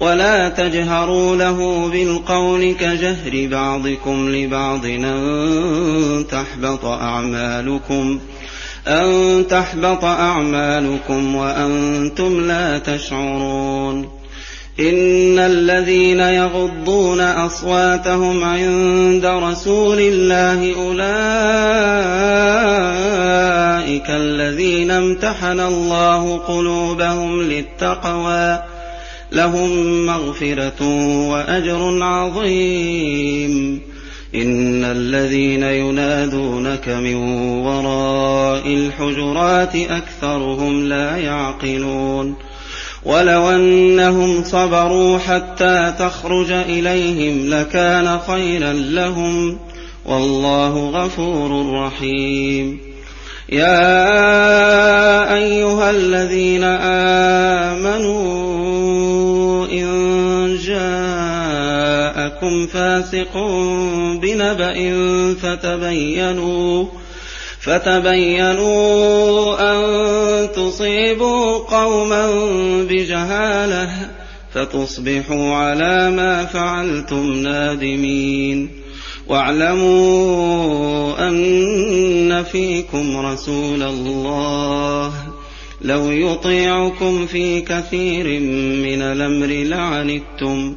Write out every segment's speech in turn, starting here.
ولا تجهروا له بالقول كجهر بعضكم لبعض أن تحبط أعمالكم أن تحبط أعمالكم وأنتم لا تشعرون. إن الذين يغضون أصواتهم عند رسول الله أولئك الذين امتحن الله قلوبهم للتقوى لهم مغفرة وأجر عظيم. إن الذين ينادونك من وراء الحجرات أكثرهم لا يعقلون. ولو أنهم صبروا حتى تخرج إليهم لكان خيرا لهم. والله غفور رحيم. يا أيها الذين آمنوا جاءكم فاسق بنبأ فتبينوا فتبينوا أن تصيبوا قوما بجهالة فتصبحوا على ما فعلتم نادمين. واعلموا أن فيكم رسول الله لو يطيعكم في كثير من الأمر لعنتم.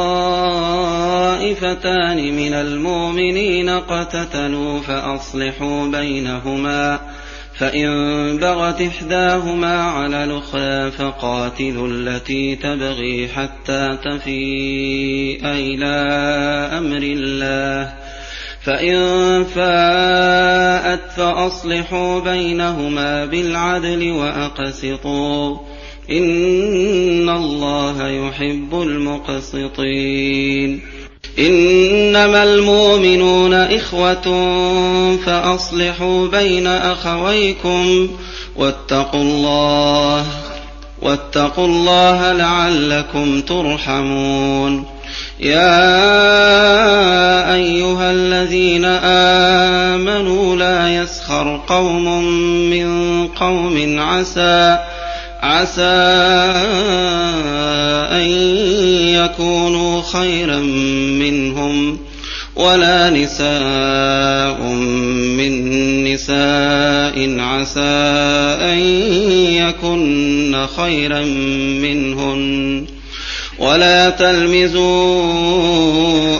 طائفتان من المؤمنين اقتتلوا فأصلحوا بينهما فإن بغت إحداهما على الأخرى فقاتلوا التي تبغي حتى تفيء إلى أمر الله. فإن فاءت فأصلحوا بينهما بالعدل وأقسطوا. إن الله يحب المقسطين. إنما المؤمنون إخوة فأصلحوا بين أخويكم واتقوا الله واتقوا الله لعلكم ترحمون. يا أيها الذين آمنوا لا يسخر قوم من قوم عسى عسى أن يكونوا خيرا منهم ولا نساء من نساء عسى أن يكن خيرا منهن ولا تلمزوا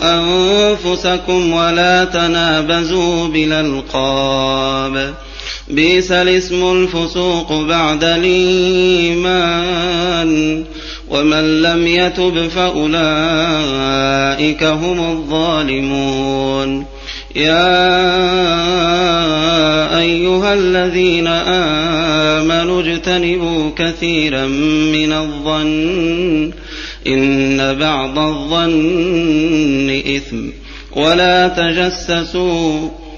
أنفسكم ولا تنابزوا بالألقاب بئس الاسم الفسوق بعد الإيمان. ومن لم يتب فأولئك هم الظالمون. يا أيها الذين آمنوا اجتنبوا كثيرا من الظن. إن بعض الظن إثم. ولا تجسسوا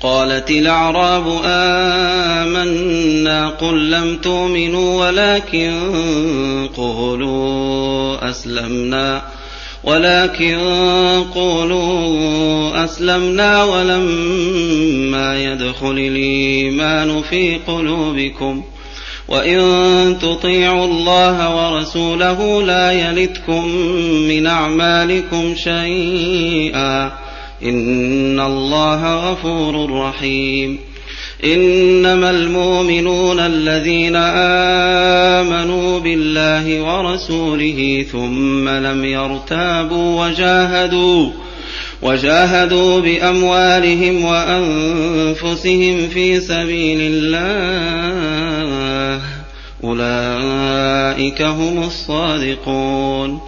قالت الأعراب آمنا قل لم تؤمنوا ولكن قولوا أسلمنا ولكن قولوا أسلمنا ولما يدخل الإيمان في قلوبكم وإن تطيعوا الله ورسوله لا يلتكم من أعمالكم شيئا إن الله غفور رحيم إنما المؤمنون الذين آمنوا بالله ورسوله ثم لم يرتابوا وجاهدوا وجاهدوا بأموالهم وأنفسهم في سبيل الله أولئك هم الصادقون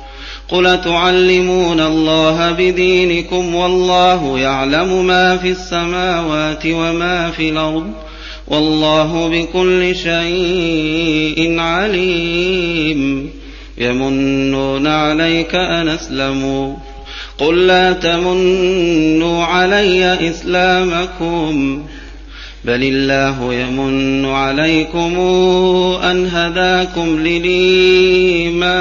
قل تعلمون الله بدينكم والله يعلم ما في السماوات وما في الأرض والله بكل شيء عليم يمنون عليك ان اسلموا قل لا تمنوا علي اسلامكم بل الله يمن عليكم ان هداكم للايمان